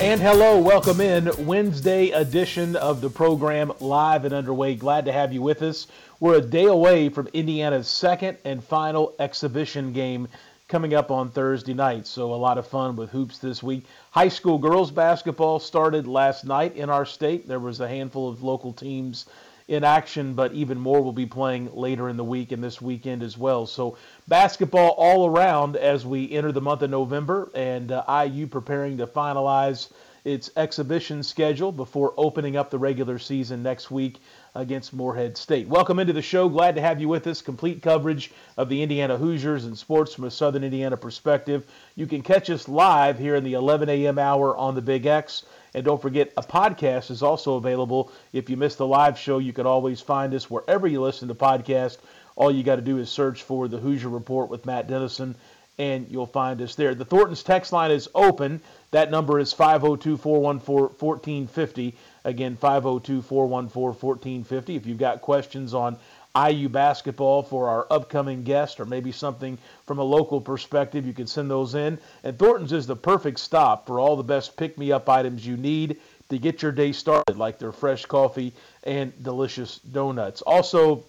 And hello, welcome in Wednesday edition of the program live and underway. Glad to have you with us. We're a day away from Indiana's second and final exhibition game coming up on Thursday night. So a lot of fun with hoops this week. High school girls basketball started last night in our state. There was a handful of local teams in action, but even more will be playing later in the week and this weekend as well. So basketball all around as we enter the month of November, and uh, IU preparing to finalize its exhibition schedule before opening up the regular season next week against Morehead State. Welcome into the show. Glad to have you with us. Complete coverage of the Indiana Hoosiers and sports from a Southern Indiana perspective. You can catch us live here in the 11 a.m. hour on the Big X. And don't forget, a podcast is also available. If you missed the live show, you can always find us wherever you listen to podcasts. All you got to do is search for the Hoosier Report with Matt Dennison, and you'll find us there. The Thornton's text line is open. That number is 502 414 1450. Again, 502 414 1450. If you've got questions on IU basketball for our upcoming guest or maybe something from a local perspective, you can send those in. And Thornton's is the perfect stop for all the best pick me up items you need to get your day started, like their fresh coffee and delicious donuts. Also,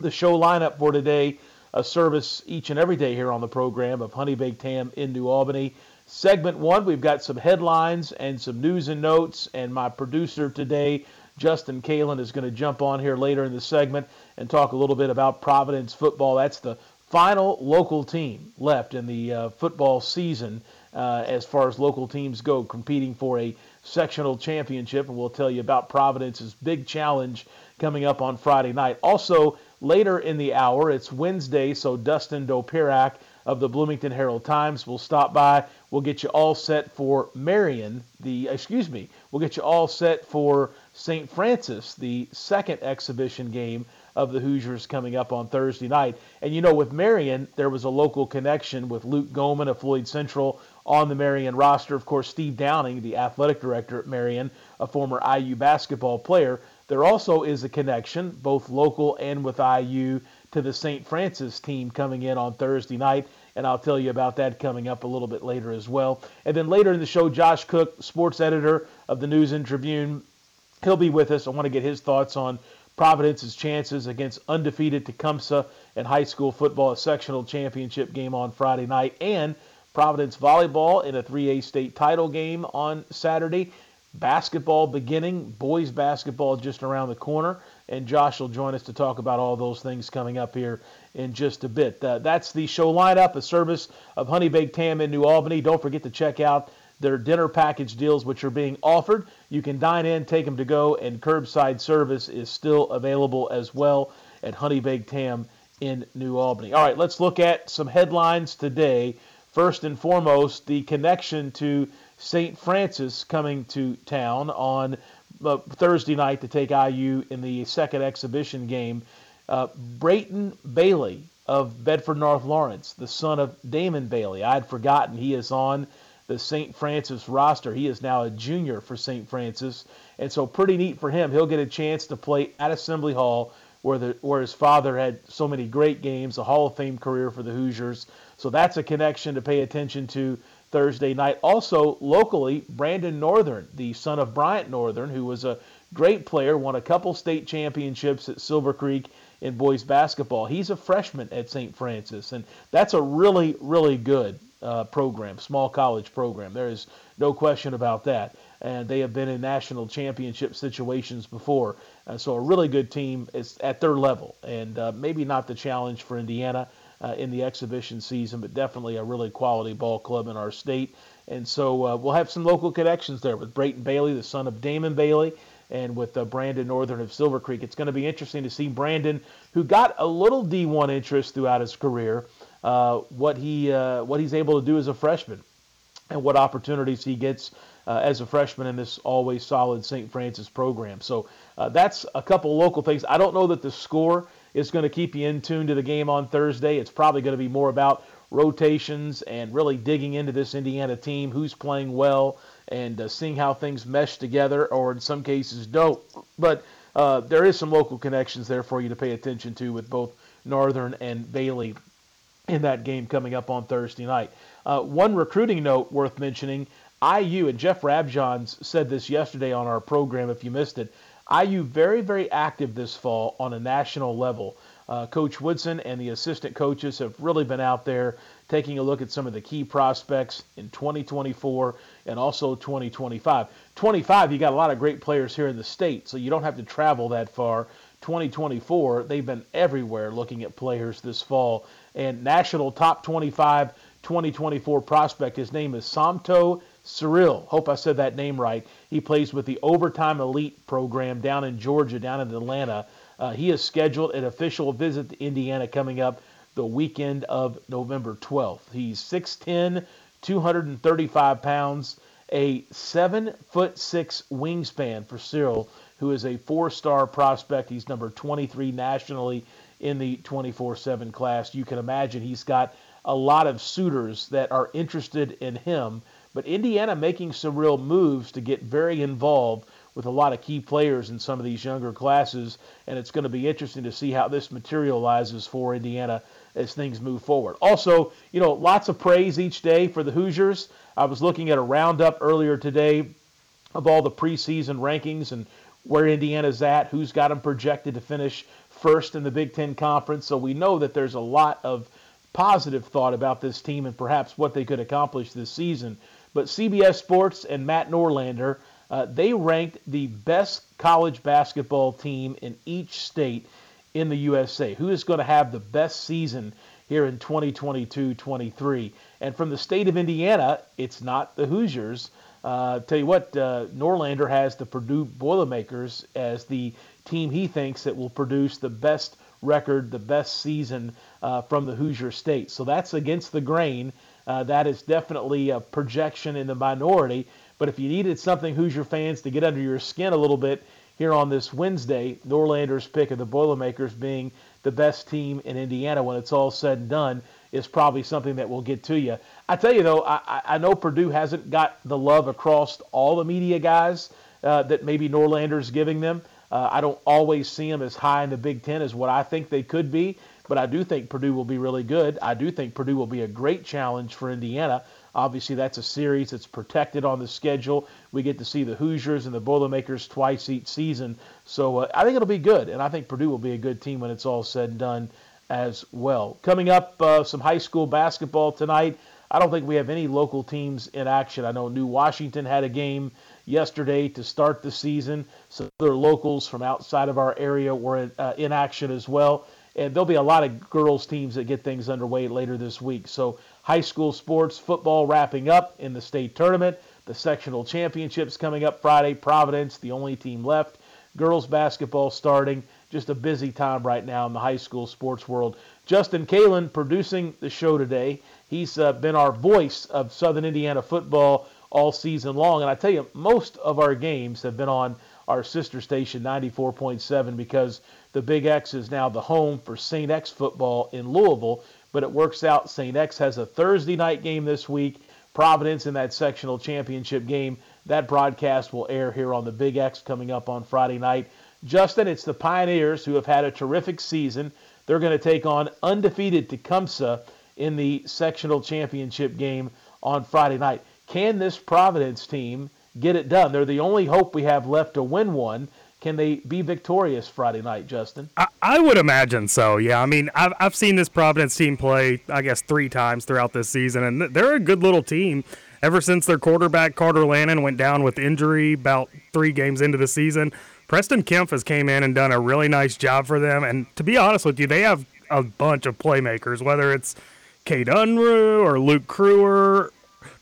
the show lineup for today a service each and every day here on the program of Honey Baked Ham in New Albany. Segment one, we've got some headlines and some news and notes, and my producer today, Justin Kalen, is going to jump on here later in the segment and talk a little bit about Providence football. That's the final local team left in the uh, football season uh, as far as local teams go, competing for a sectional championship. And we'll tell you about Providence's big challenge coming up on Friday night. Also, later in the hour, it's Wednesday, so Dustin Dopirak of the Bloomington Herald Times will stop by. We'll get you all set for Marian, the excuse me, we'll get you all set for St. Francis, the second exhibition game of the Hoosiers coming up on Thursday night. And you know, with Marian, there was a local connection with Luke Goman of Floyd Central on the Marian roster. Of course, Steve Downing, the athletic director at Marian, a former IU basketball player. There also is a connection, both local and with IU, to the St. Francis team coming in on Thursday night. And I'll tell you about that coming up a little bit later as well. And then later in the show, Josh Cook, sports editor of the News and Tribune, he'll be with us. I want to get his thoughts on Providence's chances against undefeated Tecumseh in high school football, a sectional championship game on Friday night, and Providence volleyball in a 3A state title game on Saturday. Basketball beginning, boys basketball just around the corner, and Josh will join us to talk about all those things coming up here in just a bit. Uh, that's the show lineup, a service of Honey Baked Ham in New Albany. Don't forget to check out their dinner package deals, which are being offered. You can dine in, take them to go, and curbside service is still available as well at Honey Baked Ham in New Albany. All right, let's look at some headlines today. First and foremost, the connection to St. Francis coming to town on uh, Thursday night to take IU in the second exhibition game. Uh, Brayton Bailey of Bedford North Lawrence, the son of Damon Bailey. I had forgotten he is on the St. Francis roster. He is now a junior for St. Francis, and so pretty neat for him. He'll get a chance to play at Assembly Hall, where the where his father had so many great games, a Hall of Fame career for the Hoosiers. So that's a connection to pay attention to Thursday night. Also locally, Brandon Northern, the son of Bryant Northern, who was a great player, won a couple state championships at Silver Creek in boys basketball. He's a freshman at St. Francis, and that's a really, really good uh, program, small college program. There is no question about that. And they have been in national championship situations before. Uh, so a really good team is at their level, and uh, maybe not the challenge for Indiana uh, in the exhibition season, but definitely a really quality ball club in our state. And so uh, we'll have some local connections there with Brayton Bailey, the son of Damon Bailey, and with uh, Brandon Northern of Silver Creek. It's going to be interesting to see Brandon, who got a little D1 interest throughout his career, uh, what he uh, what he's able to do as a freshman, and what opportunities he gets uh, as a freshman in this always solid St. Francis program. So uh, that's a couple local things. I don't know that the score is going to keep you in tune to the game on Thursday. It's probably going to be more about rotations and really digging into this Indiana team, who's playing well, and uh, seeing how things mesh together, or in some cases don't. But uh, there is some local connections there for you to pay attention to with both Northern and Bailey in that game coming up on Thursday night. Uh, one recruiting note worth mentioning IU, and Jeff Rabjohns said this yesterday on our program if you missed it. IU very, very active this fall on a national level. Uh, Coach Woodson and the assistant coaches have really been out there taking a look at some of the key prospects in 2024 and also 2025. 25, you got a lot of great players here in the state, so you don't have to travel that far. 2024, they've been everywhere looking at players this fall. And national top 25 2024 prospect, his name is Somto Cyril. Hope I said that name right. He plays with the Overtime Elite program down in Georgia, down in Atlanta. Uh, he has scheduled an official visit to Indiana coming up the weekend of November 12th. He's 6'10, 235 pounds, a seven foot six wingspan for Cyril, who is a four star prospect. He's number 23 nationally in the 24 7 class. You can imagine he's got a lot of suitors that are interested in him. But Indiana making some real moves to get very involved with a lot of key players in some of these younger classes, and it's going to be interesting to see how this materializes for Indiana as things move forward. Also, you know, lots of praise each day for the Hoosiers. I was looking at a roundup earlier today of all the preseason rankings and where Indiana's at, who's got them projected to finish first in the Big Ten Conference. So we know that there's a lot of positive thought about this team and perhaps what they could accomplish this season. But CBS Sports and Matt Norlander uh, they ranked the best college basketball team in each state in the USA. Who is going to have the best season here in 2022-23? And from the state of Indiana, it's not the Hoosiers. Uh, tell you what, uh, Norlander has the Purdue Boilermakers as the team he thinks that will produce the best record, the best season uh, from the Hoosier State. So that's against the grain. Uh, that is definitely a projection in the minority. But if you needed something Hoosier fans to get under your skin a little bit here on this Wednesday, Norlander's pick of the Boilermakers being the best team in Indiana when it's all said and done is probably something that will get to you. I tell you though, I, I know Purdue hasn't got the love across all the media guys uh, that maybe Norlander's giving them. Uh, I don't always see them as high in the Big Ten as what I think they could be, but I do think Purdue will be really good. I do think Purdue will be a great challenge for Indiana. Obviously, that's a series that's protected on the schedule. We get to see the Hoosiers and the Boilermakers twice each season. So uh, I think it'll be good, and I think Purdue will be a good team when it's all said and done as well. Coming up, uh, some high school basketball tonight. I don't think we have any local teams in action. I know New Washington had a game yesterday to start the season. Some other locals from outside of our area were in, uh, in action as well. And there'll be a lot of girls' teams that get things underway later this week. So high school sports, football wrapping up in the state tournament. The sectional championships coming up Friday. Providence, the only team left. Girls basketball starting. Just a busy time right now in the high school sports world. Justin Kalen producing the show today. He's uh, been our voice of Southern Indiana football all season long. And I tell you, most of our games have been on our sister station 94.7 because the Big X is now the home for St. X football in Louisville but it works out. St. X has a Thursday night game this week. Providence in that sectional championship game. That broadcast will air here on the Big X coming up on Friday night. Justin, it's the Pioneers who have had a terrific season. They're going to take on undefeated Tecumseh in the sectional championship game on Friday night. Can this Providence team get it done? They're the only hope we have left to win one Can they be victorious Friday night, Justin? I, I would imagine so. Yeah, I mean, I've I've seen this Providence team play, I guess, three times throughout this season, and they're a good little team. Ever since their quarterback Carter Lannon went down with injury about three games into the season, Preston Kemp has came in and done a really nice job for them. And to be honest with you, they have a bunch of playmakers, whether it's Kate Unruh or Luke Crewer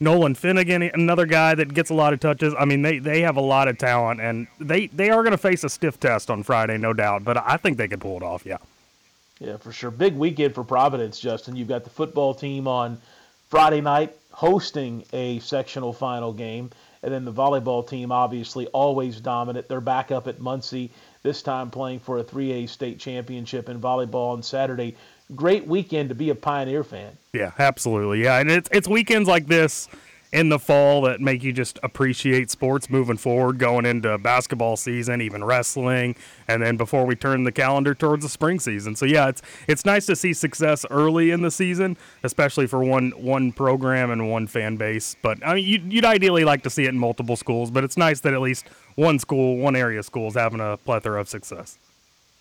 Nolan Finnegan, another guy that gets a lot of touches. I mean, they, they have a lot of talent, and they, they are going to face a stiff test on Friday, no doubt. But I think they could pull it off. Yeah. Yeah, for sure. Big weekend for Providence, Justin. You've got the football team on Friday night hosting a sectional final game, and then the volleyball team, obviously, always dominant. They're back up at Muncie this time playing for a 3A state championship in volleyball on Saturday great weekend to be a Pioneer fan. Yeah, absolutely. Yeah, and it's it's weekends like this in the fall that make you just appreciate sports moving forward, going into basketball season, even wrestling, and then before we turn the calendar towards the spring season. So yeah, it's it's nice to see success early in the season, especially for one one program and one fan base. But I mean, you'd, you'd ideally like to see it in multiple schools, but it's nice that at least one school, one area school is having a plethora of success.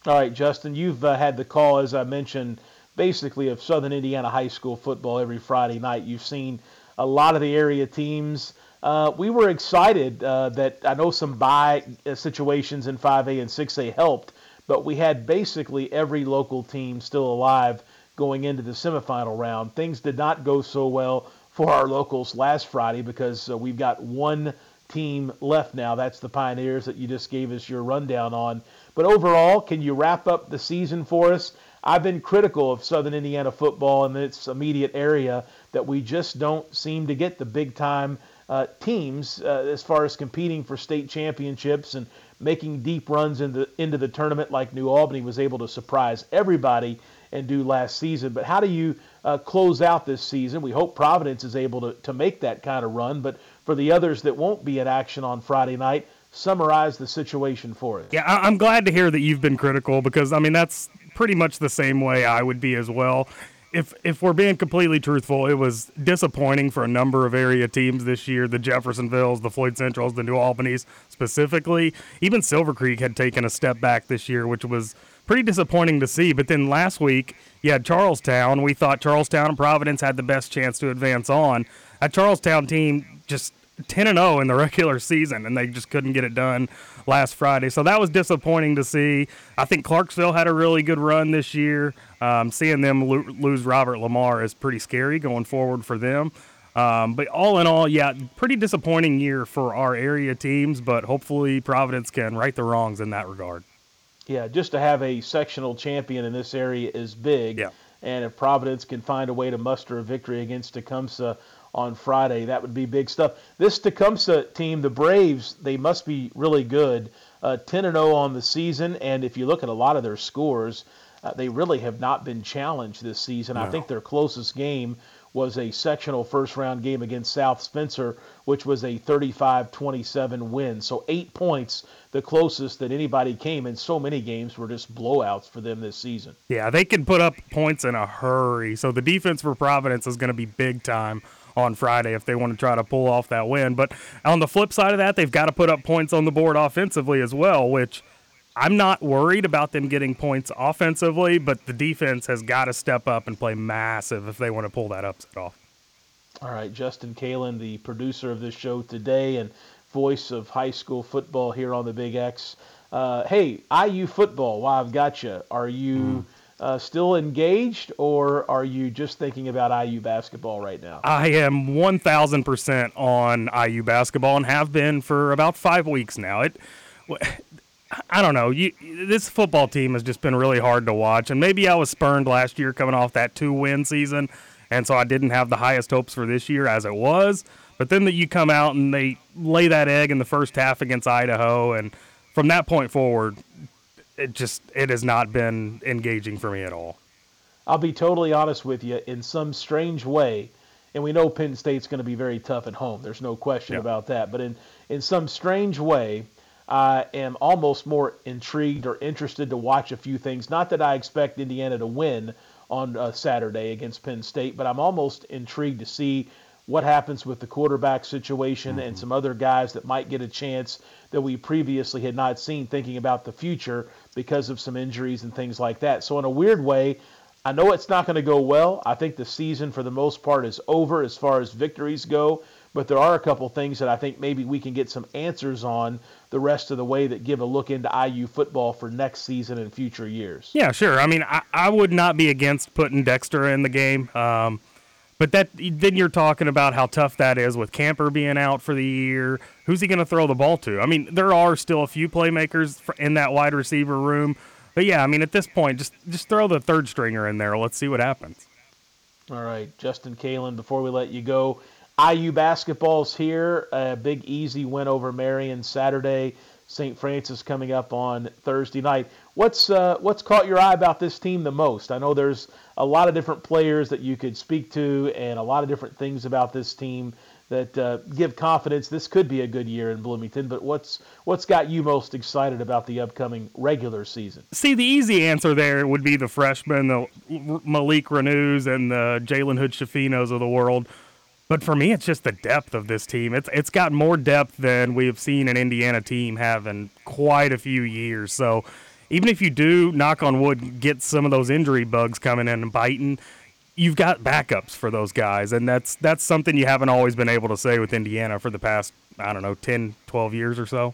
All right, Justin, you've uh, had the call as I mentioned basically of Southern Indiana high school football every Friday night. You've seen a lot of the area teams. Uh, we were excited uh, that I know some bye uh, situations in 5A and 6A helped, but we had basically every local team still alive going into the semifinal round. Things did not go so well for our locals last Friday because uh, we've got one team left now. That's the Pioneers that you just gave us your rundown on. But overall, can you wrap up the season for us? I've been critical of Southern Indiana football and its immediate area that we just don't seem to get the big time uh, teams uh, as far as competing for state championships and making deep runs into into the tournament like New Albany was able to surprise everybody and do last season. But how do you uh, close out this season? We hope Providence is able to, to make that kind of run. But for the others that won't be in action on Friday night, summarize the situation for us. Yeah, I'm glad to hear that you've been critical because I mean that's pretty much the same way I would be as well. If if we're being completely truthful, it was disappointing for a number of area teams this year. The Jeffersonvilles, the Floyd Centrals, the New Albany's specifically. Even Silver Creek had taken a step back this year, which was pretty disappointing to see. But then last week, you had Charlestown. We thought Charlestown and Providence had the best chance to advance on. A Charlestown team just 10 and 0 in the regular season, and they just couldn't get it done last Friday. So that was disappointing to see. I think Clarksville had a really good run this year. Um, seeing them lo- lose Robert Lamar is pretty scary going forward for them. Um, but all in all, yeah, pretty disappointing year for our area teams, but hopefully Providence can right the wrongs in that regard. Yeah, just to have a sectional champion in this area is big. Yeah. And if Providence can find a way to muster a victory against Tecumseh on Friday. That would be big stuff. This Tecumseh team, the Braves, they must be really good. Uh, 10 and 0 on the season, and if you look at a lot of their scores, uh, they really have not been challenged this season. No. I think their closest game was a sectional first round game against South Spencer, which was a 35 27 win. So, eight points, the closest that anybody came, and so many games were just blowouts for them this season. Yeah, they can put up points in a hurry. So, the defense for Providence is going to be big time on Friday if they want to try to pull off that win. But on the flip side of that, they've got to put up points on the board offensively as well, which I'm not worried about them getting points offensively, but the defense has got to step up and play massive if they want to pull that upset off. All right, Justin Kalen, the producer of this show today and voice of high school football here on the Big X. Uh, hey, IU football, while I've got you, are you. Uh, still engaged, or are you just thinking about IU basketball right now? I am 1,000% on IU basketball and have been for about five weeks now. It, I don't know. You, this football team has just been really hard to watch, and maybe I was spurned last year coming off that two-win season, and so I didn't have the highest hopes for this year as it was. But then that you come out and they lay that egg in the first half against Idaho, and from that point forward, it just it has not been engaging for me at all. I'll be totally honest with you. In some strange way, and we know Penn State's going to be very tough at home. There's no question yeah. about that. But in in some strange way, I am almost more intrigued or interested to watch a few things. Not that I expect Indiana to win on uh, Saturday against Penn State, but I'm almost intrigued to see what happens with the quarterback situation mm-hmm. and some other guys that might get a chance that we previously had not seen, thinking about the future because of some injuries and things like that. So, in a weird way, I know it's not going to go well. I think the season, for the most part, is over as far as victories go. But there are a couple things that I think maybe we can get some answers on the rest of the way that give a look into IU football for next season and future years. Yeah, sure. I mean, I, I would not be against putting Dexter in the game. Um, but that then you're talking about how tough that is with Camper being out for the year. Who's he going to throw the ball to? I mean, there are still a few playmakers in that wide receiver room, but yeah, I mean, at this point, just just throw the third stringer in there. Let's see what happens. All right, Justin Kalen. Before we let you go, IU basketball's here. A big easy win over Marian Saturday. St. Francis coming up on Thursday night. What's uh, what's caught your eye about this team the most? I know there's a lot of different players that you could speak to, and a lot of different things about this team that uh, give confidence this could be a good year in Bloomington. But what's what's got you most excited about the upcoming regular season? See, the easy answer there would be the freshmen, the Malik Reneaus and the Jalen Hood Schifinos of the world but for me, it's just the depth of this team. It's it's got more depth than we have seen an Indiana team have in quite a few years. So even if you do, knock on wood, get some of those injury bugs coming in and biting, you've got backups for those guys, and that's that's something you haven't always been able to say with Indiana for the past I don't know 10, 12 years or so.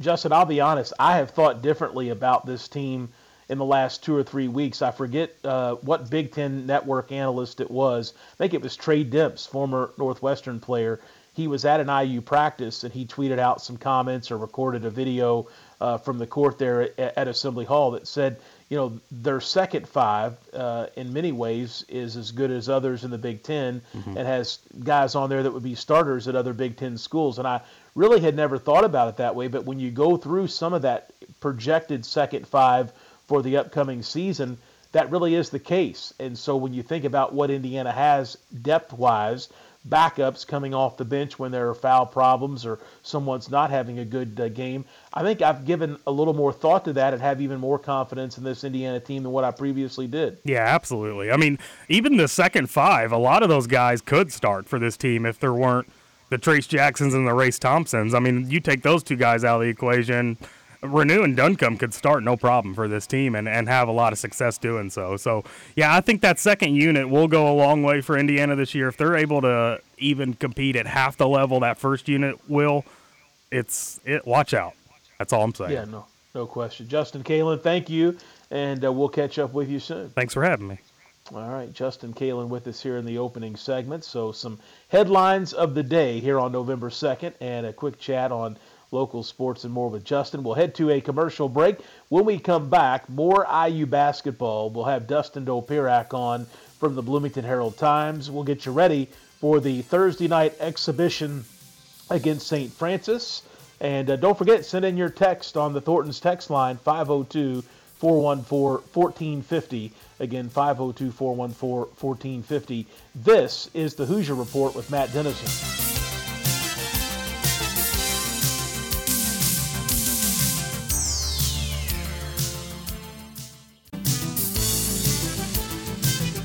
Justin, I'll be honest. I have thought differently about this team in the last two or three weeks. I forget uh, what Big Ten Network analyst it was. I think it was Tre Demps, former Northwestern player. He was at an IU practice and he tweeted out some comments or recorded a video uh, from the court there at, at, Assembly Hall that said, you know, their second five uh, in many ways is as good as others in the Big 10 mm-hmm. and has guys on there that would be starters at other Big Ten schools. And I really had never thought about it that way, but when you go through some of that projected second five for the upcoming season, that really is the case. And so when you think about what Indiana has depth wise, backups coming off the bench when there are foul problems or someone's not having a good uh, game, I think I've given a little more thought to that and have even more confidence in this Indiana team than what I previously did. Yeah, absolutely. I mean, even the second five, a lot of those guys could start for this team if there weren't the Trayce Jacksons and the Race Thompsons. I mean, you take those two guys out of the equation Reneau and Duncomb could start no problem for this team and, and have a lot of success doing so. So, yeah, I think that second unit will go a long way for Indiana this year. If they're able to even compete at half the level that first unit will, it's it. Watch out. That's all I'm saying. Yeah, no, no question. Justin Kalen, thank you, and uh, we'll catch up with you soon. Thanks for having me. All right, Justin Kalen with us here in the opening segment. So, some headlines of the day here on November 2nd, and a quick chat on local sports and more with Justin. We'll head to a commercial break. When we come back, more IU basketball. We'll have Dustin Dopirak on from the Bloomington Herald Times. We'll get you ready for the Thursday night exhibition against St. Francis. And uh, don't forget, send in your text on the Thornton's text line 502 414 1450. Again, 502 414 1450. This is the Hoosier Report with Matt Dennison.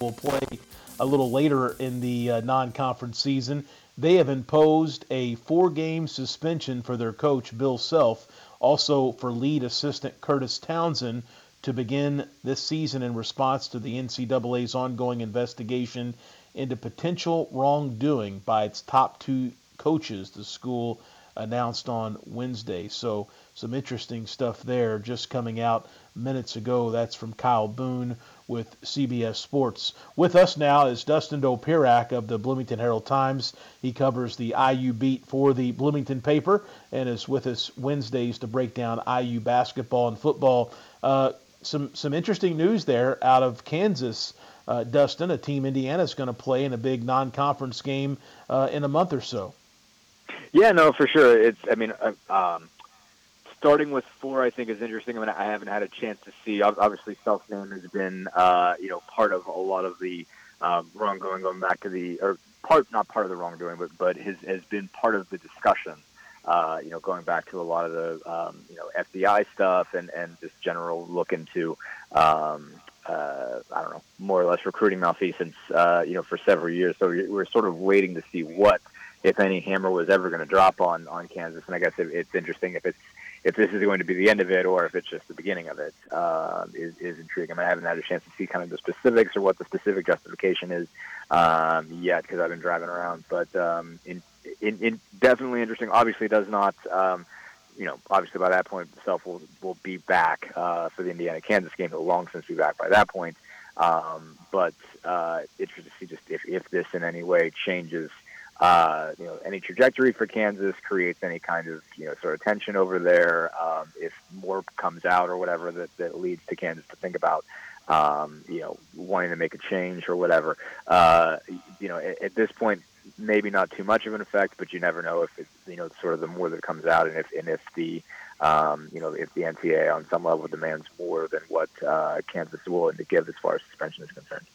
will play a little later in the uh, non-conference season. They have imposed a four-game suspension for their coach Bill Self, also for lead assistant Kurtis Townsend to begin this season in response to the NCAA's ongoing investigation into potential wrongdoing by its top two coaches. The school announced on Wednesday. So some interesting stuff there just coming out minutes ago. That's from Kyle Boone with CBS Sports. With us now is Dustin Dopirak of the Bloomington Herald Times. He covers the IU beat for the Bloomington paper and is with us Wednesdays to break down IU basketball and football. Uh, some some interesting news there out of Kansas. uh, Dustin, a team Indiana is going to play in a big non-conference game uh, in a month or so. Yeah, no, for sure. It's. I mean, uh, um, starting with four, I think is interesting. I mean, I haven't had a chance to see. Obviously, Self Name has been, uh, you know, part of a lot of the um, wrongdoing going back to the, or part, not part of the wrongdoing, but but has has been part of the discussion. Uh, you know, going back to a lot of the, um, you know, FBI stuff and and just general look into, um, uh, I don't know, more or less recruiting malfeasance, uh, you know, for several years. So we're sort of waiting to see what, if any, hammer was ever going to drop on on Kansas. And I guess it, it's interesting if it's if this is going to be the end of it or if it's just the beginning of it uh, is, is intriguing. I, haven't had a chance to see kind of the specifics or what the specific justification is um, yet because I've been driving around. But um, in, in, in definitely interesting. Obviously, does not. Um, you know, obviously by that point, Self will will be back uh, for the Indiana Kansas game. He'll long since be back by that point. Um, but uh, interesting to see just if, if this in any way changes uh, you know, any trajectory for Kansas creates any kind of, you know, sort of tension over there. Um, if more comes out or whatever that, that leads to Kansas to think about, um, you know, wanting to make a change or whatever, uh, you know, at, at this point, maybe not too much of an effect, but you never know if it's, you know, sort of the more that comes out and if, and if the, um, you know, if the NCAA on some level demands more than what uh, Kansas is willing to give as far as suspension is concerned.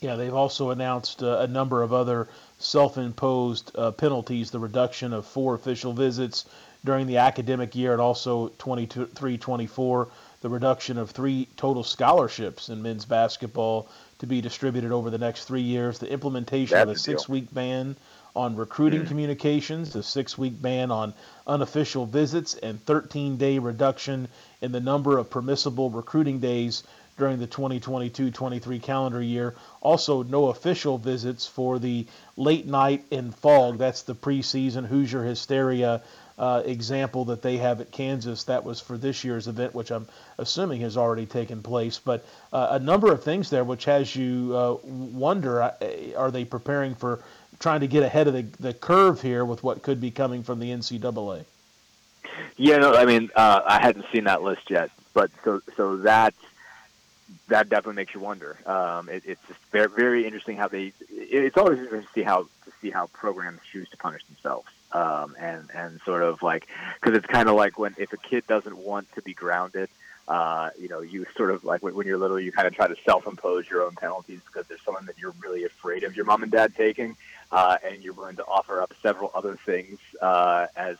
Yeah, they've also announced uh, a number of other self-imposed uh, penalties, the reduction of four official visits during the academic year and also 23-24, the reduction of three total scholarships in men's basketball to be distributed over the next three years, the implementation That's of a six-week ban on recruiting mm. communications, a six-week ban on unofficial visits, and 13-day reduction in the number of permissible recruiting days during the 2022-23 calendar year. Also, no official visits for the late night in Phog. That's the preseason Hoosier Hysteria uh, example that they have at Kansas. That was for this year's event, which I'm assuming has already taken place. But uh, a number of things there, which has you uh, wonder: uh, Are they preparing for trying to get ahead of the, the curve here with what could be coming from the NCAA? Yeah, no, I mean, uh, I hadn't seen that list yet, but so so that that definitely makes you wonder. Um, it, it's just very, very interesting how they. It, it's always interesting to see how to see how programs choose to punish themselves, um, and and sort of like because it's kind of like when if a kid doesn't want to be grounded, uh, you know, you sort of like when, when you're little, you kind of try to self-impose your own penalties because there's someone that you're really afraid of your mom and dad taking, uh, and you're willing to offer up several other things uh, as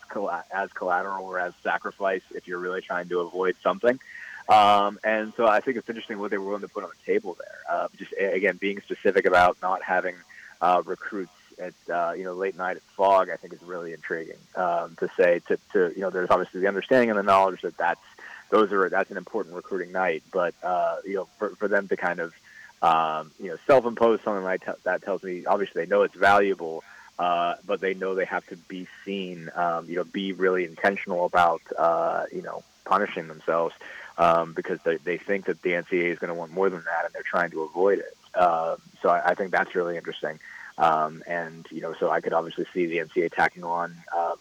as collateral or as sacrifice if you're really trying to avoid something. Um, and so I think it's interesting what they were willing to put on the table there. Uh, just again, being specific about not having uh, recruits at uh, you know late night at Phog, I think is really intriguing. Um, to say to, to you know, there's obviously the understanding and the knowledge that that's those are that's an important recruiting night, but uh, you know, for, for them to kind of um, you know self-impose something like t- that tells me obviously they know it's valuable. Uh, but they know they have to be seen, um, you know, be really intentional about, uh, you know, punishing themselves um, because they, they think that the NCAA is going to want more than that, and they're trying to avoid it. Uh, so I, I think that's really interesting. Um, and you know, so I could obviously see the NCAA tacking on, uh,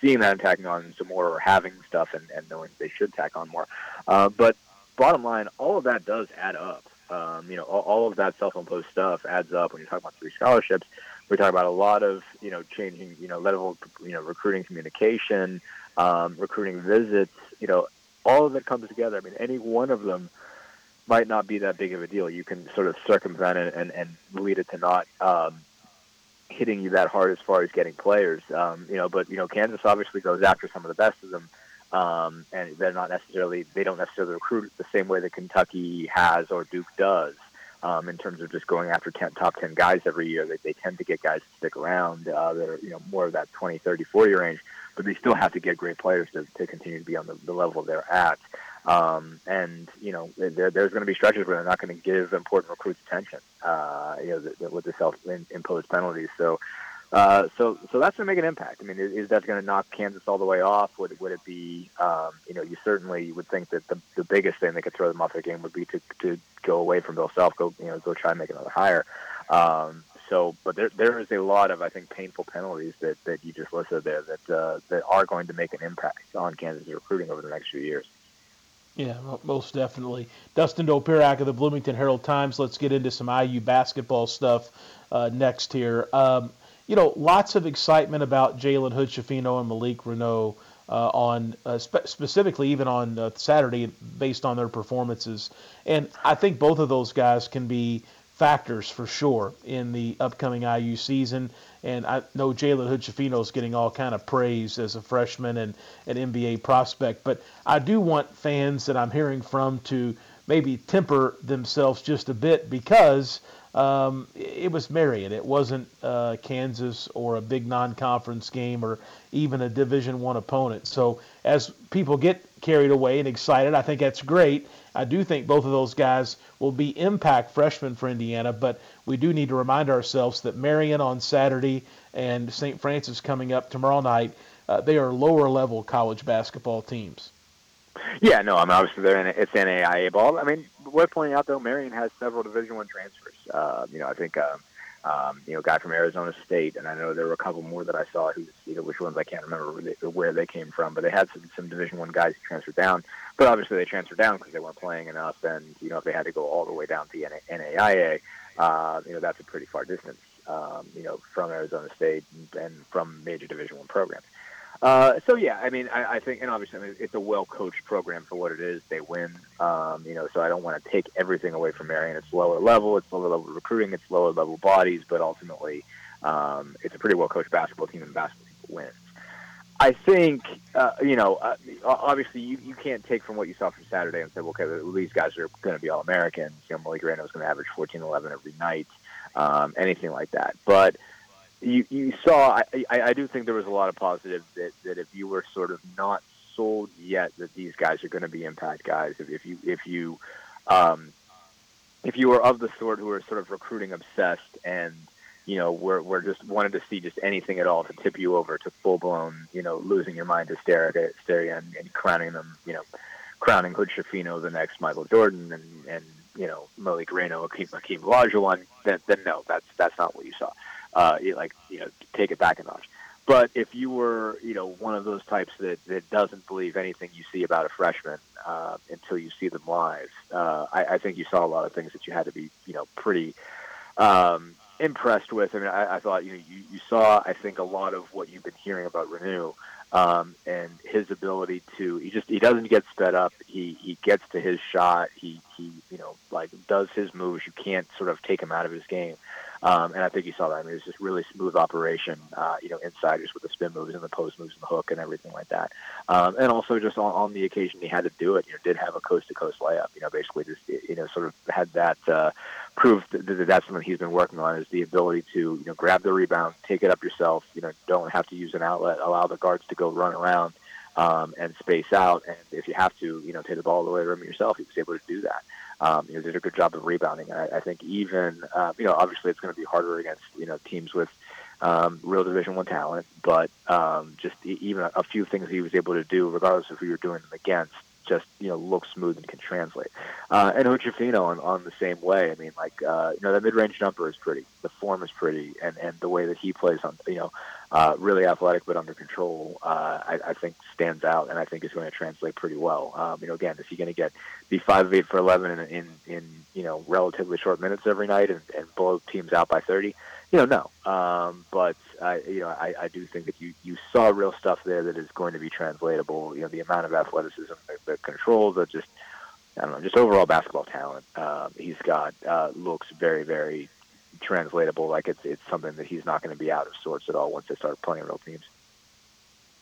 seeing that and tacking on some more, or having stuff, and, and knowing they should tack on more. Uh, but bottom line, all of that does add up. Um, you know, all, all of that self-imposed stuff adds up when you're talking about three scholarships. We're talking about a lot of you know changing, you know, level, you know, recruiting communication, um, recruiting visits. You know, all of it comes together. I mean, any one of them might not be that big of a deal. You can sort of circumvent it and, and lead it to not um, hitting you that hard as far as getting players. Um, you know, but you know, Kansas obviously goes after some of the best of them, um, and they're not necessarily they don't necessarily recruit the same way that Kentucky has or Duke does. Um, in terms of just going after 10, top 10 guys every year, they, they tend to get guys to stick around uh, that are, you know, more of that 20, 30, 40 range but they still have to get great players to, to continue to be on the, the level they're at. Um, and you know, there, there's going to be stretches where they're not going to give important recruits attention. Uh, you know, the, the, with the self-imposed penalties. So, uh, so, so that's going to make an impact. I mean, is, is that going to knock Kansas all the way off? Would, would it be? Um, you know, you certainly would think that the, the biggest thing that could throw them off their game would be to, to go away from Bill Self, go you know, go try and make another hire. Um, so, but there there is a lot of I think painful penalties that, that you just listed there that uh, that are going to make an impact on Kansas recruiting over the next few years. Yeah, most definitely. Dustin Dopirak of the Bloomington Herald Times. Let's get into some IU basketball stuff uh, next here. Um, you know, lots of excitement about Jalen Hood-Schifino and Malik Reneau uh, on uh, spe- specifically even on uh, Saturday based on their performances. And I think both of those guys can be factors for sure in the upcoming IU season. And I know Jalen Hood-Schifino is getting all kind of praise as a freshman and an NBA prospect. But I do want fans that I'm hearing from to maybe temper themselves just a bit because um, it was Marian. It wasn't uh, Kansas or a big non-conference game or even a Division One opponent. So as people get carried away and excited, I think that's great. I do think both of those guys will be impact freshmen for Indiana, but we do need to remind ourselves that Marian on Saturday and St. Francis coming up tomorrow night, uh, they are lower level college basketball teams. Yeah, no, I mean obviously they're in it's NAIA ball. I mean, worth pointing out though, Marian has several Division One transfers. Uh, you know, I think um, um, you know, guy from Arizona State, and I know there were a couple more that I saw. Who, you know, which ones I can't remember where they, came from, but they had some, some Division One guys who transferred down. But obviously, they transferred down because they weren't playing enough, and you know, if they had to go all the way down to NA, NAIA, uh, you know, that's a pretty far distance. Um, you know, from Arizona State and, and from major Division One programs. Uh, so yeah, I mean, I, I think, and obviously, I mean, it's a well-coached program for what it is. They win, um, you know. So I don't want to take everything away from Marian. It's lower level, it's lower level recruiting, it's lower level bodies, but ultimately, um, it's a pretty well-coached basketball team, and basketball wins. I think, uh, you know, uh, obviously, you, you can't take from what you saw from Saturday and say, well, okay, these guys are going to be all Americans. You know, Malik Reneau is going to average 14, 11 every night, um, anything like that, but you, you saw, I, I, do think there was a lot of positives that, that if you were sort of not sold yet that these guys are going to be impact guys, if, if you, if you, um, if you were of the sort who are sort of recruiting obsessed and, you know, we're, we're just wanted to see just anything at all to tip you over to full blown, you know, losing your mind hysteria, hysteria and, and crowning them, you know, crowning Hood-Schifino the next Michael Jordan and, and, you know, Malik Reneau, Akeem, Akeem Olajuwon, then, then no, that's, that's not what you saw uh, like you know take it back a notch. But if you were, you know, one of those types that, that doesn't believe anything you see about a freshman uh, until you see them live, uh, I, I think you saw a lot of things that you had to be, you know, pretty um, impressed with. I mean, I, I thought, you know, you, you saw, I think, a lot of what you've been hearing about Reneau um, and his ability to. He just he doesn't get sped up. He he gets to his shot. He he you know like does his moves. You can't sort of take him out of his game. Um, and I think you saw that. I mean, it was just really smooth operation, uh, you know, inside just with the spin moves and the post moves and the hook and everything like that. Um, and also just on, on the occasion he had to do it, you know, did have a coast to coast layup, you know, basically just, you know, sort of had that, uh, proof that, that that's something he's been working on is the ability to, you know, grab the rebound, take it up yourself, you know, don't have to use an outlet, allow the guards to go run around, um, and space out. And if you have to, you know, take the ball all the way rim yourself, he was able to do that um, you know, did a good job of rebounding. I, I think even, uh, you know, obviously it's going to be harder against, you know, teams with um, real Division One talent, but um, just even a, few things he was able to do, regardless of who you're doing them against, just you know look smooth and can translate. Uh, and Hood-Schifino on, on the same way. I mean, like uh, you know, the mid-range jumper is pretty, the form is pretty, and and the way that he plays on, you know, uh, really athletic but under control, uh, I, I think stands out, and I think is going to translate pretty well. Um, you know, again, is he going to get be five eight for eleven in, in in you know relatively short minutes every night and, and blow teams out by thirty? You know, no. Um, but I, you know, I, I do think that you, you saw real stuff there that is going to be translatable. You know, the amount of athleticism, the, the control, the just I don't know, just overall basketball talent um, he's got uh, looks very, very translatable. Like it's it's something that he's not going to be out of sorts at all once they start playing real teams.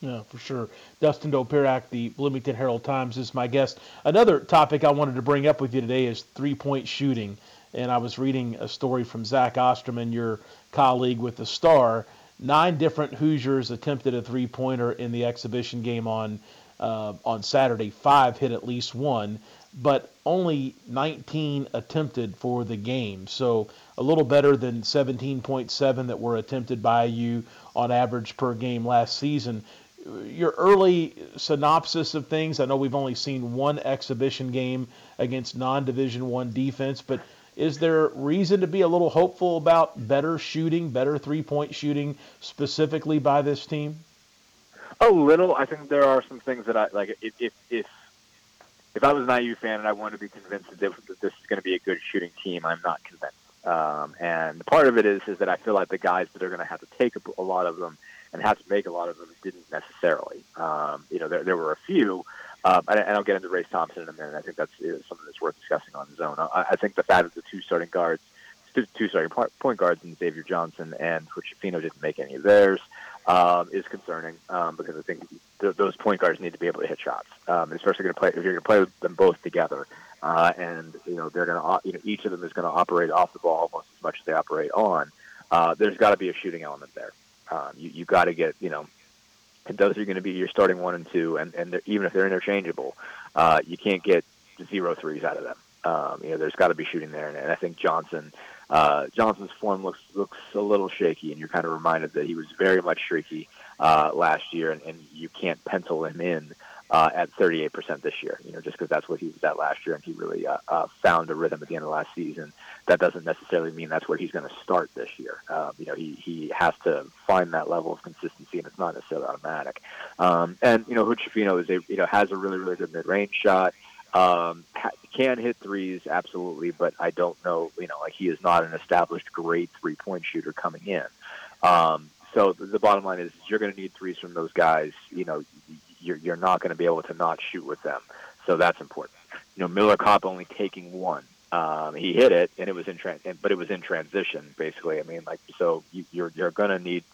Yeah, for sure. Dustin Dopirak, the Bloomington Herald Times, is my guest. Another topic I wanted to bring up with you today is three-point shooting. And I was reading a story from Zach Osterman, your colleague with the Star. Nine different Hoosiers attempted a three-pointer in the exhibition game on uh, on Saturday. Five hit at least one, but only 19 attempted for the game. So a little better than 17.7 that were attempted by you on average per game last season. Your early synopsis of things. I know we've only seen one exhibition game against non-division one defense, but is there reason to be a little hopeful about better shooting, better three-point shooting specifically by this team? A little. I think there are some things that I like. If if if, if I was an IU fan and I wanted to be convinced that this is going to be a good shooting team, I'm not convinced. Um, and part of it is is that I feel like the guys that are going to have to take a, a lot of them and have to make a lot of them didn't necessarily. Um, you know, there, there were a few. Um, and, and I'll get into Race Thompson in a minute. I think that's uh, something that's worth discussing on his own. I, I think the fact that the two starting guards, two, two starting point guards, and Xavier Johnson and Hood-Schifino didn't make any of theirs, um, is concerning um, because I think th- those point guards need to be able to hit shots, um, especially going to play if you're going to play them both together. Uh, and you know they're going to, you know, each of them is going to operate off the ball almost as much as they operate on. Uh, there's got to be a shooting element there. Um, you you got to get, you know, those are going to be your starting one and two, and and even if they're interchangeable, uh, you can't get zero threes out of them. Um, you know, there's got to be shooting there, and, and I think Johnson uh, Johnson's form looks looks a little shaky, and you're kind of reminded that he was very much streaky uh, last year, and, and you can't pencil him in uh, at 38% this year. You know, just because that's what he was at last year, and he really uh, uh, found a rhythm at the end of last season. That doesn't necessarily mean that's where he's going to start this year. Um, you know, he he has to find that level of consistency, and it's not necessarily automatic. Um, and you know, Hood-Schifino is a you know has a really really good mid range shot. Um, can hit threes, absolutely, but I don't know. You know, like he is not an established great three point shooter coming in. Um, so the, bottom line is, you're going to need threes from those guys. You know, you're you're not going to be able to not shoot with them. So that's important. You know, Miller Kopp only taking one. Um, he hit it, and it was in tra- but it was in transition, basically. I mean, like, so you, you're you're going to need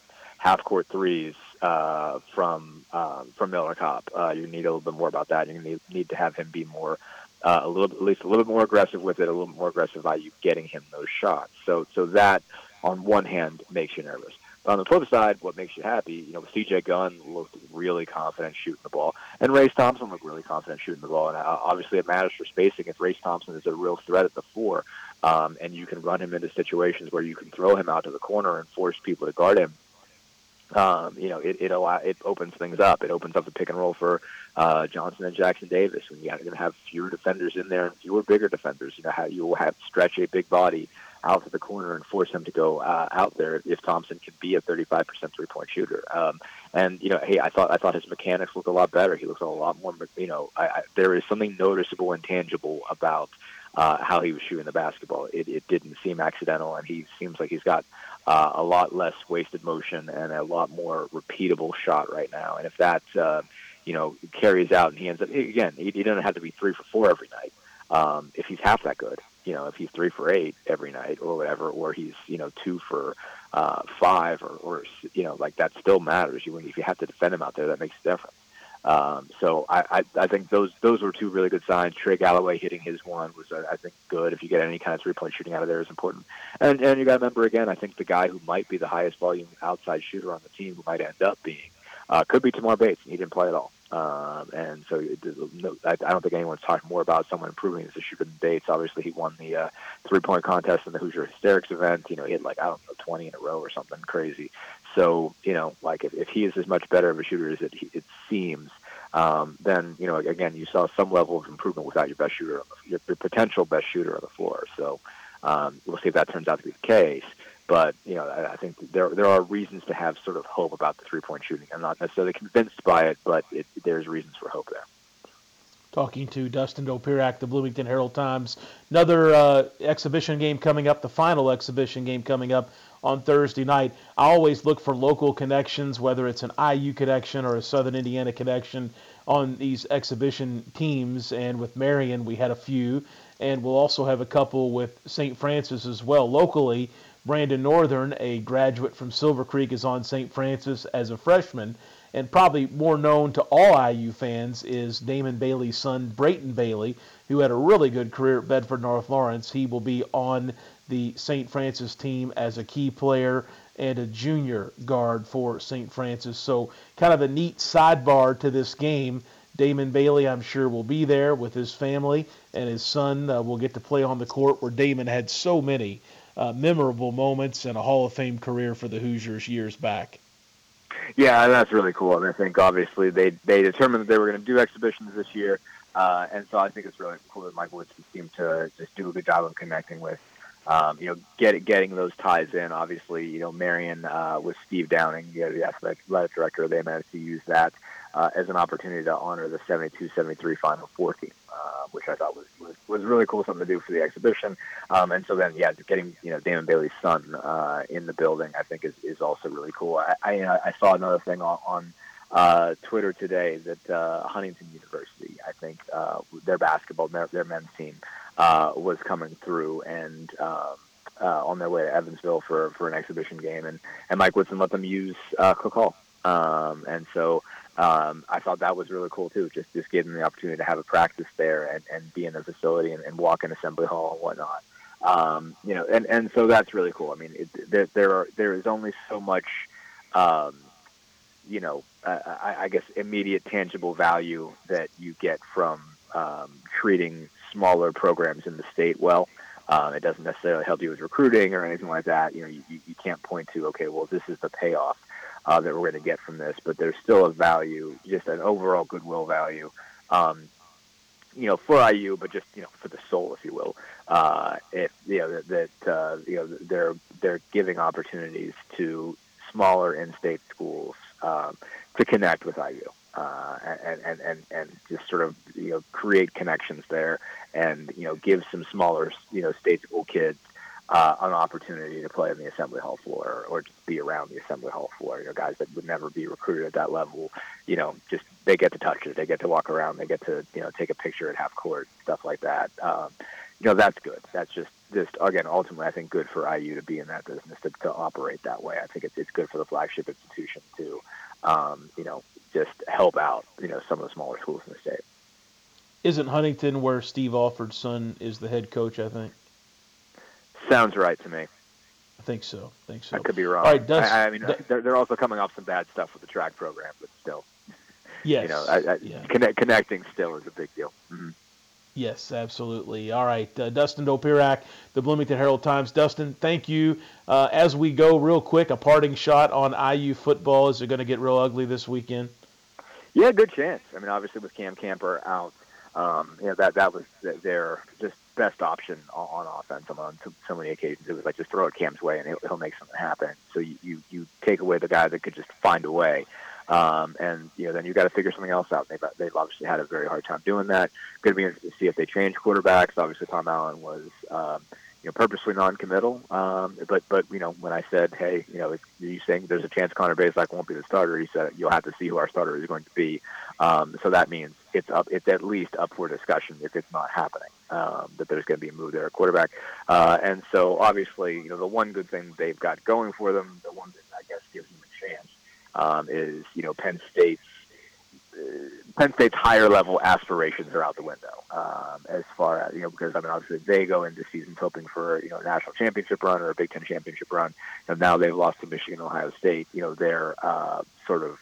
half court threes uh, from um, from Miller Kopp. Uh, you need a little bit more about that. You need, need to have him be more uh, a little, at least a little bit more aggressive with it, a little more aggressive by you getting him those shots. So, so that on one hand makes you nervous. But on the flip side, what makes you happy, you know, CJ Gunn looked really confident shooting the ball, and Race Thompson looked really confident shooting the ball. And uh, obviously, it matters for spacing if Race Thompson is a real threat at the four, um, and you can run him into situations where you can throw him out to the corner and force people to guard him um, you know, it it, allow, it opens things up. It opens up the pick and roll for uh, Johnson and Jackson Davis. When you're going to have fewer defenders in there and fewer bigger defenders, you know, how you will have stretch a big body out to the corner and force him to go uh, out there if Thompson can be a 35% three point shooter. Um, and you know, hey, I thought I thought his mechanics looked a lot better. He looks a lot more. You know, I, I, there is something noticeable and tangible about uh, how he was shooting the basketball. It, it didn't seem accidental, and he seems like he's got uh, a lot less wasted motion and a lot more repeatable shot right now. And if that, uh, you know, carries out and he ends up, again, he, he doesn't have to be three for four every night. Um, if he's half that good, you know, if he's three for eight every night or whatever, or he's, you know, two for uh, five or, or, you know, like that still matters. You, if you have to defend him out there, that makes a difference. Um, so I, I, I think those those were two really good signs. Trey Galloway hitting his one was uh, I think good. If you get any kind of three point shooting out of there is important. And and you got to remember again, I think the guy who might be the highest volume outside shooter on the team, who might end up being, uh, could be Tamar Bates. He didn't play at all. Um, and so no, I, I don't think anyone's talking more about someone improving as a shooter than Bates. Obviously, he won the uh, three point contest in the Hoosier Hysteria event. You know, he had like I don't know twenty in a row or something crazy. So you know, like if, if he is as much better of a shooter as it, it seems, um, then you know again you saw some level of improvement without your best shooter, your, your potential best shooter on the floor. So um, we'll see if that turns out to be the case. But you know, I, I think there there are reasons to have sort of hope about the three point shooting. I'm not necessarily convinced by it, but it, there's reasons for hope there. Talking to Dustin Dopirak, the Bloomington Herald Times. Another uh, exhibition game coming up, the final exhibition game coming up on Thursday night. I always look for local connections, whether it's an IU connection or a Southern Indiana connection on these exhibition teams. And with Marian, we had a few. And we'll also have a couple with St. Francis as well. Locally, Brandon Northern, a graduate from Silver Creek, is on St. Francis as a freshman. And probably more known to all IU fans is Damon Bailey's son, Brayton Bailey, who had a really good career at Bedford North Lawrence. He will be on the St. Francis team as a key player and a junior guard for St. Francis. So, kind of a neat sidebar to this game. Damon Bailey, I'm sure, will be there with his family, and his son uh, will get to play on the court where Damon had so many uh, memorable moments and a Hall of Fame career for the Hoosiers years back. Yeah, that's really cool. And I think obviously they they determined that they were going to do exhibitions this year, uh, and so I think it's really cool that Mike Woods seemed to just do a good job of connecting with um, you know, get, getting those ties in. Obviously, you know, Marian uh, with Steve Downing, you know, the athletic director, they managed to use that uh, as an opportunity to honor the 72-73 Final Four team, uh, which I thought was, was, was really cool something to do for the exhibition. Um, and so then, yeah, getting you know Damon Bailey's son uh, in the building, I think is, is also really cool. I, I, I saw another thing on, on uh, Twitter today that uh, Huntington University, I think uh, their basketball, their, their men's team, uh, was coming through and um, uh, on their way to Evansville for, for an exhibition game, and, and Mike Woodson let them use uh, Cook Hall. Um, and so um, I thought that was really cool too. Just just gave them the opportunity to have a practice there and, and be in the facility and, and walk in Assembly Hall and whatnot. Um, you know, and, and so that's really cool. I mean, it, there there are there is only so much, um, you know, uh, I, I guess immediate tangible value that you get from um, treating smaller programs in the state well. Um, it doesn't necessarily help you with recruiting or anything like that. You know, you, you can't point to okay, well, this is the payoff uh, that we're going to get from this, but there's still a value, just an overall goodwill value, um, you know, for IU, but just you know, for the soul, if you will. Uh, if you know that, that uh, you know they're they're giving opportunities to smaller in-state schools um, to connect with IU. Uh, and, and, and, and just sort of you know create connections there, and you know give some smaller you know state school kids uh, an opportunity to play on the assembly hall floor or, just be around the assembly hall floor. You know, guys that would never be recruited at that level, you know, just they get to touch it, they get to walk around, they get to you know take a picture at half court, stuff like that. Um, you know, that's good. That's just just again, ultimately, I think good for IU to be in that business to, to operate that way. I think it's it's good for the flagship institution to, um, you know, just help out you know some of the smaller schools in the state. Isn't Huntington where Steve Alford's son is the head coach? I think. Sounds right to me. I think so. I think so. I could be wrong. All right, Dust, I, I mean, they're, they're also coming off some bad stuff with the track program, but still. Yes. You know, I, I, yeah. connect, connecting still is a big deal. Mm-hmm. Yes, absolutely. All right, uh, Dustin Dopirak, the Bloomington Herald Times. Dustin, thank you. Uh, as we go, real quick, a parting shot on IU football. Is it going to get real ugly this weekend? Yeah, good chance. I mean, obviously with Cam Camper out, um, you know that that was their just best option on, offense on so many occasions. It was like just throw it Cam's way and he'll, he'll make something happen. So you, you you take away the guy that could just find a way, um, and you know then you got to figure something else out. They've they've obviously had a very hard time doing that. Going to be interesting to see if they change quarterbacks. Obviously Tom Allen was. Um, you know, purposely non-committal. Um, but but you know, when I said, hey, you know, you saying there's a chance Connor Bazelak won't be the starter, he said you'll have to see who our starter is going to be. Um, so that means it's up. It's at least up for discussion if it's not happening. Um, that there's going to be a move there at quarterback. Uh, and so obviously, you know, the one good thing they've got going for them, the one that I guess gives them um, is you know Penn State's Penn State's higher level aspirations are out the window um, as far as you know because I mean obviously they go into seasons hoping for you know a national championship run or a Big Ten championship run and now they've lost to Michigan and Ohio State you know their uh, sort of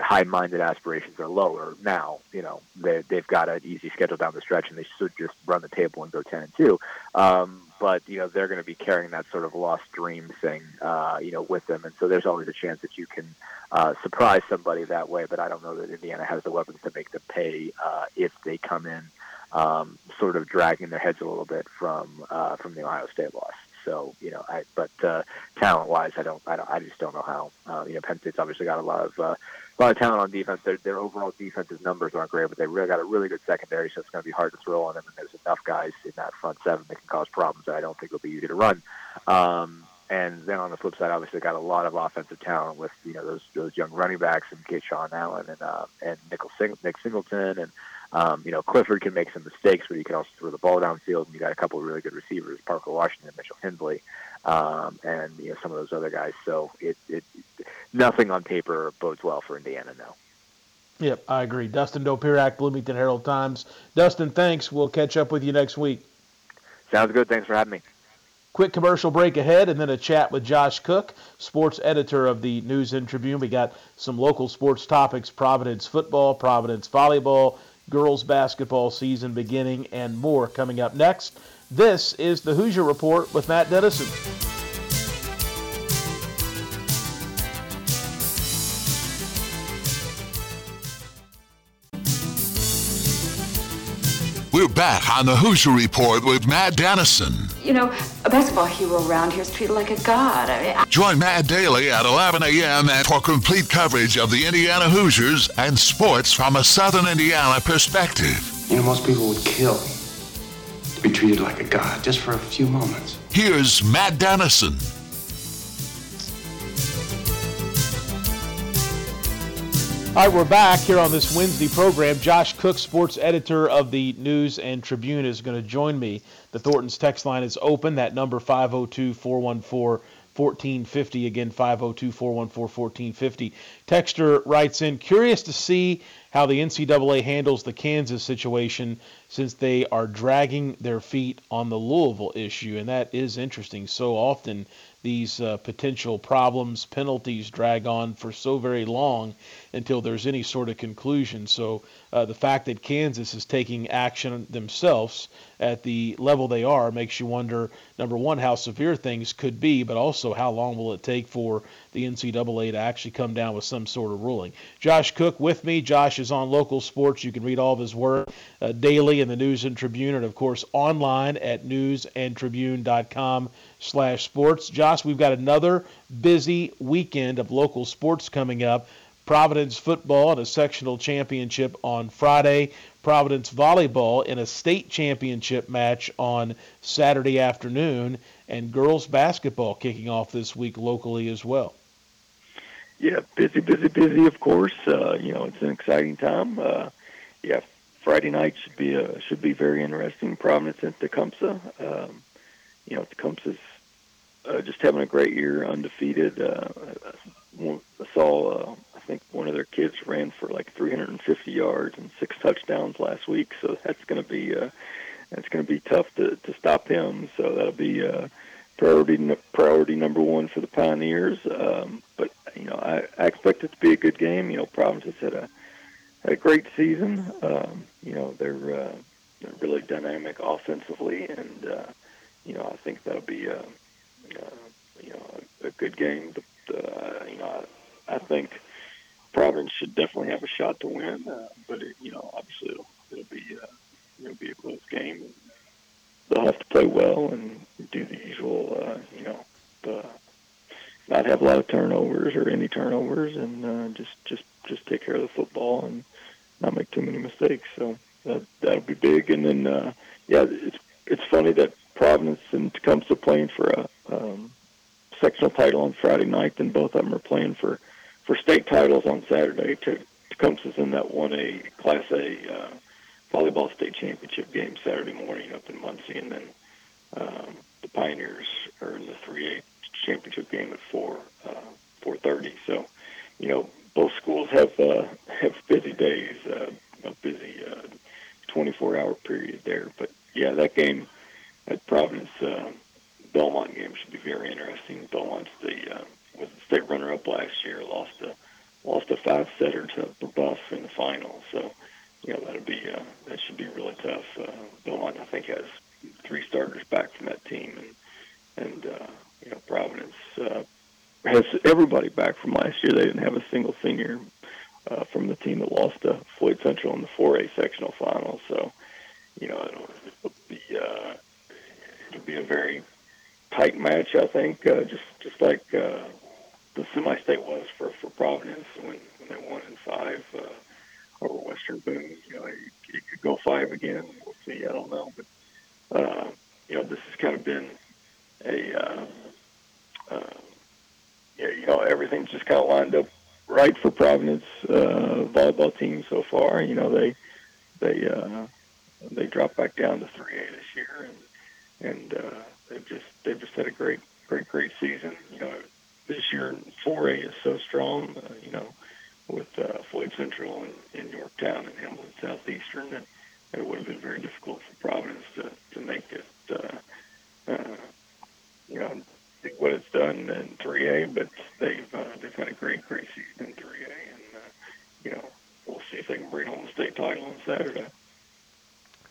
high-minded aspirations are lower now. You know they they've got an easy schedule down the stretch, and they should just run the table and go ten and two. Um, but you know they're going to be carrying that sort of lost dream thing, uh, you know, with them, and so there's always a chance that you can uh, surprise somebody that way. But I don't know that Indiana has the weapons to make them pay uh, if they come in um, sort of dragging their heads a little bit from uh, from the Ohio State loss. So you know, I but uh, talent wise, I don't, I don't, I just don't know how. Uh, you know, Penn State's obviously got a lot of uh, a lot of talent on defense. Their, their overall defensive numbers aren't great, but they really got a really good secondary, so it's going to be hard to throw on them. And there's enough guys in that front seven that can cause problems that I don't think will be easy to run. Um, and then on the flip side, obviously got a lot of offensive talent with you know those those young running backs and Sean Allen and uh, and Nickel Sing- Nick Singleton and um, you know Clifford can make some mistakes, but he can also throw the ball downfield. And you got a couple of really good receivers, Parker Washington, and Mitchell Tinsley, um, and you know some of those other guys. So it, it nothing on paper bodes well for Indiana now. Yep, I agree. Dustin Dopirak, Bloomington Herald Times. Dustin, thanks. We'll catch up with you next week. Sounds good. Thanks for having me. Quick commercial break ahead, and then a chat with Josh Cook, sports editor of the News and Tribune. We got some local sports topics: Providence football, Providence volleyball, girls basketball season beginning, and more coming up next. This is the Hoosier Report with Matt Dennison. We're back on the Hoosier Report with Matt Dennison. you know, a basketball hero around here is treated like a god. I mean, I- Join Matt Daly at 11 a.m. for complete coverage of the Indiana Hoosiers and sports from a Southern Indiana perspective. You know, most people would kill to be treated like a god just for a few moments. Here's Matt Dennison. All right, we're back here on this Wednesday program. Josh Cook, sports editor of the News and Tribune, is going to join me. The Thornton's text line is open. That number 502 414 1450. Again, 502 414 1450. Texter writes in, curious to see how the NCAA handles the Kansas situation since they are dragging their feet on the Louisville issue. And that is interesting. So often these uh, potential problems, penalties drag on for so very long until there's any sort of conclusion. So uh, the fact that Kansas is taking action themselves at the level they are makes you wonder, number one, how severe things could be, but also how long will it take for the NCAA to actually come down with some sort of ruling. Josh Cook with me. Josh is on local sports. You can read all of his work uh, daily in the News and Tribune, and of course online at newsandtribune.com slash sports. Josh, we've got another busy weekend of local sports coming up. Providence football in a sectional championship on Friday. Providence volleyball in a state championship match on Saturday afternoon. And girls basketball kicking off this week locally as well. Yeah, busy, busy, busy. Of course, uh, you know it's an exciting time. Uh, yeah, Friday night should be a, should be very interesting. Providence and Tecumseh. Um, you know, Tecumseh's uh, just having a great year, undefeated. Uh, I saw, uh, I think one of their kids ran for like 350 yards and six touchdowns last week. So that's going to be uh, that's going to be tough to, to stop him. So that'll be uh, priority priority number one for the Pioneers. Um, but you know, I, I expect it to be a good game. You know, Providence has had a had a great season. Um, you know, they're, uh, they're really dynamic offensively, and uh, you know, I think that'll be. Uh, uh, you know, a, a good game. But uh, you know, I, I think Providence should definitely have a shot to win. Uh, but it, you know, obviously it'll, it'll be uh, it'll be a close game. They'll have to play well and do the usual. Uh, you know, uh, not have a lot of turnovers or any turnovers, and uh, just just just take care of the football and not make too many mistakes. So that that'll be big. And then uh, yeah, it's it's funny that Providence and Tecumseh playing for a um, sectional title on Friday night, and both of them are playing for for state titles on Saturday. Tecumseh's in that 1A Class A uh, volleyball state championship game Saturday morning up in Muncie, and then um, the Pioneers are in the 3A championship game at 4 uh, 4:30. So, you know, both schools have uh, have busy days, uh, a busy uh, 24-hour period there. But yeah, that game at Providence. Uh, Belmont game should be very interesting. Belmont's the uh, was the state runner-up last year, lost a lost a five-setter to Brebeuf in the final. So, you know that'll be uh, that should be really tough. Uh, Belmont, I think, has three starters back from that team, and and uh, you know Providence uh, has everybody back from last year. They didn't have a single senior uh, from the team that lost to Floyd Central in the 4A sectional final. So, you know, it'll be uh, it'll be a very tight match, I think, uh, just just like uh, the semi-state was for, for Providence when, when they won in five uh, over Western Boone. You know, it, it could go five again. We'll see. I don't know, but uh, you know, this has kind of been a uh, uh, you know, everything's just kind of lined up right for Providence uh, volleyball team so far. You know, they they uh, they dropped back down to 3A this year, and and uh, they've just they've just had a great great great season. You know, this year 4A is so strong. Uh, you know, with uh, Floyd Central and, and Yorktown and Hamilton Southeastern, that it would have been very difficult for Providence to to make it. Uh, uh, you know, what it's done in 3A, but they've uh, they've had a great great season in 3A, and uh, you know, we'll see if they can bring home the state title on Saturday.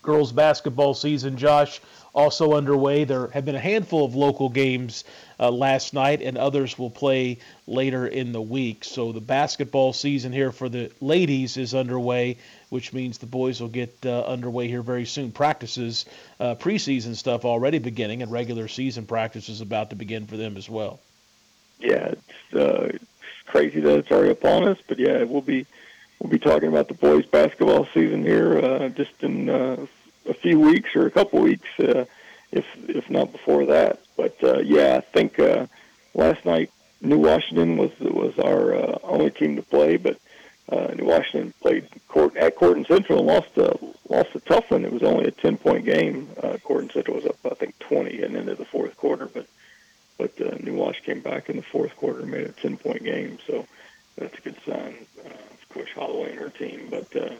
girls basketball season, Josh, also underway. There have been a handful of local games uh, last night, and others will play later in the week. So the basketball season here for the ladies is underway, which means the boys will get uh, underway here very soon. Practices, uh, preseason stuff already beginning, and regular season practice is about to begin for them as well. Yeah, it's, uh, crazy that it's already upon us, but yeah, we'll be we'll be talking about the boys basketball season here uh, just in uh, a few weeks or a couple weeks, uh, if if not before that. But uh, yeah, I think uh, last night New Washington was was our uh, only team to play, but uh, New Washington played court at Corydon Central and lost a lost a tough one. It was only a ten point game. Uh, Corydon Central was up I think twenty end of the fourth quarter, but but uh, New Wash came back in the fourth quarter and made a ten point game. So that's a good sign. Uh, of course, Holloway and her team, but. Uh,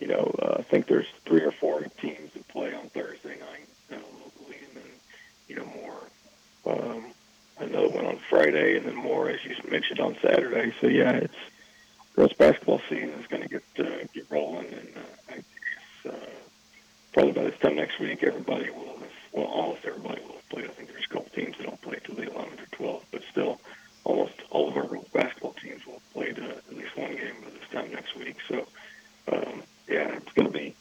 you know, uh, I think there's three or four teams that play on Thursday night uh, locally, and then you know more. Um, another one on Friday, and then more, as you mentioned, on Saturday. So yeah, it's girls basketball season is going to get uh, get rolling, and uh, I guess uh, probably by this time next week, everybody will have, well, almost everybody will have played. I think there's a couple teams that don't play till the 11th or 12th, but still, almost all of our girls basketball teams will have played uh, at least one game by this time next week. So. Um, yeah, it's going to be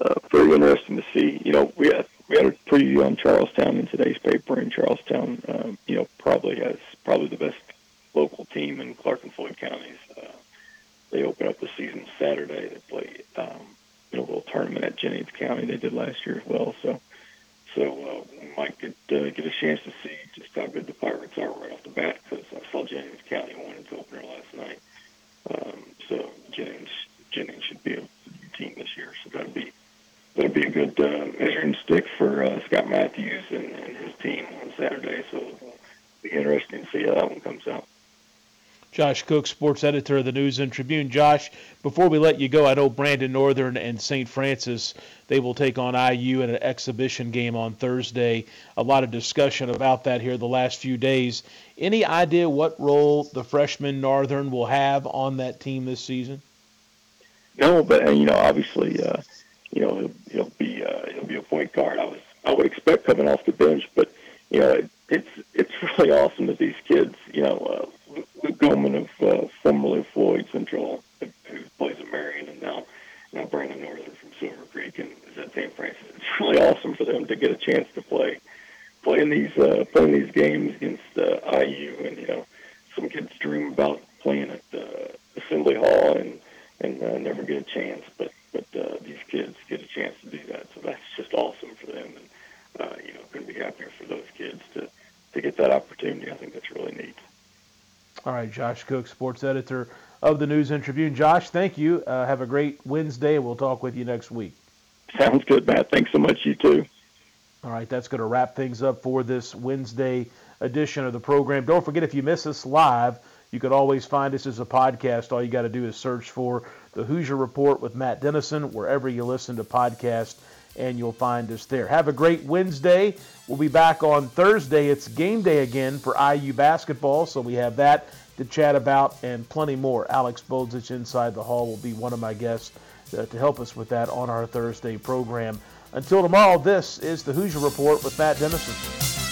uh, very interesting to see. You know, we had we had a preview on Charlestown in today's paper, and Charlestown, um, you know, probably has probably the best local team in Clark and Floyd counties. Uh, they open up the season Saturday. They play um, in a little tournament at Jennings County. They did last year as well. So, so uh, we might get uh, get a chance to see just how good the Pirates are right off the bat because I saw Jennings County won its opener last night. Um, so Jennings Jennings should be a team this year. So that'll be that'll be a good uh, measuring stick for uh, Scott Matthews and, and his team on Saturday. So it'll be interesting to see how that one comes out. Josh Cook, sports editor of the News and Tribune. Josh, before we let you go, I know Brandon Northern and St. Francis, they will take on IU in an exhibition game on Thursday. A lot of discussion about that here the last few days. Any idea what role the freshman Northern will have on that team this season? No, but uh, you know, obviously, uh, you know, he'll, he'll be uh, he'll be a point guard. I was I would expect coming off the bench, but you know, it, it's it's really awesome that these kids, you know, uh, Luke Goldman of uh, formerly Floyd Central, who plays at Marian, and now now Brandon Northern from Silver Creek and is at St. Francis. It's really awesome for them to get a chance to play playing these uh, playing these games against uh, IU, and you know, some kids dream about playing at uh, Assembly Hall and and uh, never get a chance. But but uh, these kids get a chance to do that, so that's just awesome for them. And uh, you know, couldn't be happier for those kids to to get that opportunity. I think that's really neat. All right, Josh Cook, sports editor of the News and Tribune. Josh, thank you. Uh, have a great Wednesday, we'll talk with you next week. Sounds good, Matt. Thanks so much. You too. All right, that's going to wrap things up for this Wednesday edition of the program. Don't forget if you miss us live you can always find us as a podcast. All you got to do is search for the Hoosier Report with Matt Dennison wherever you listen to podcasts, and you'll find us there. Have a great Wednesday. We'll be back on Thursday. It's game day again for IU basketball, so we have that to chat about and plenty more. Alex Bozich inside the hall will be one of my guests uh, to help us with that on our Thursday program. Until tomorrow, this is the Hoosier Report with Matt Dennison.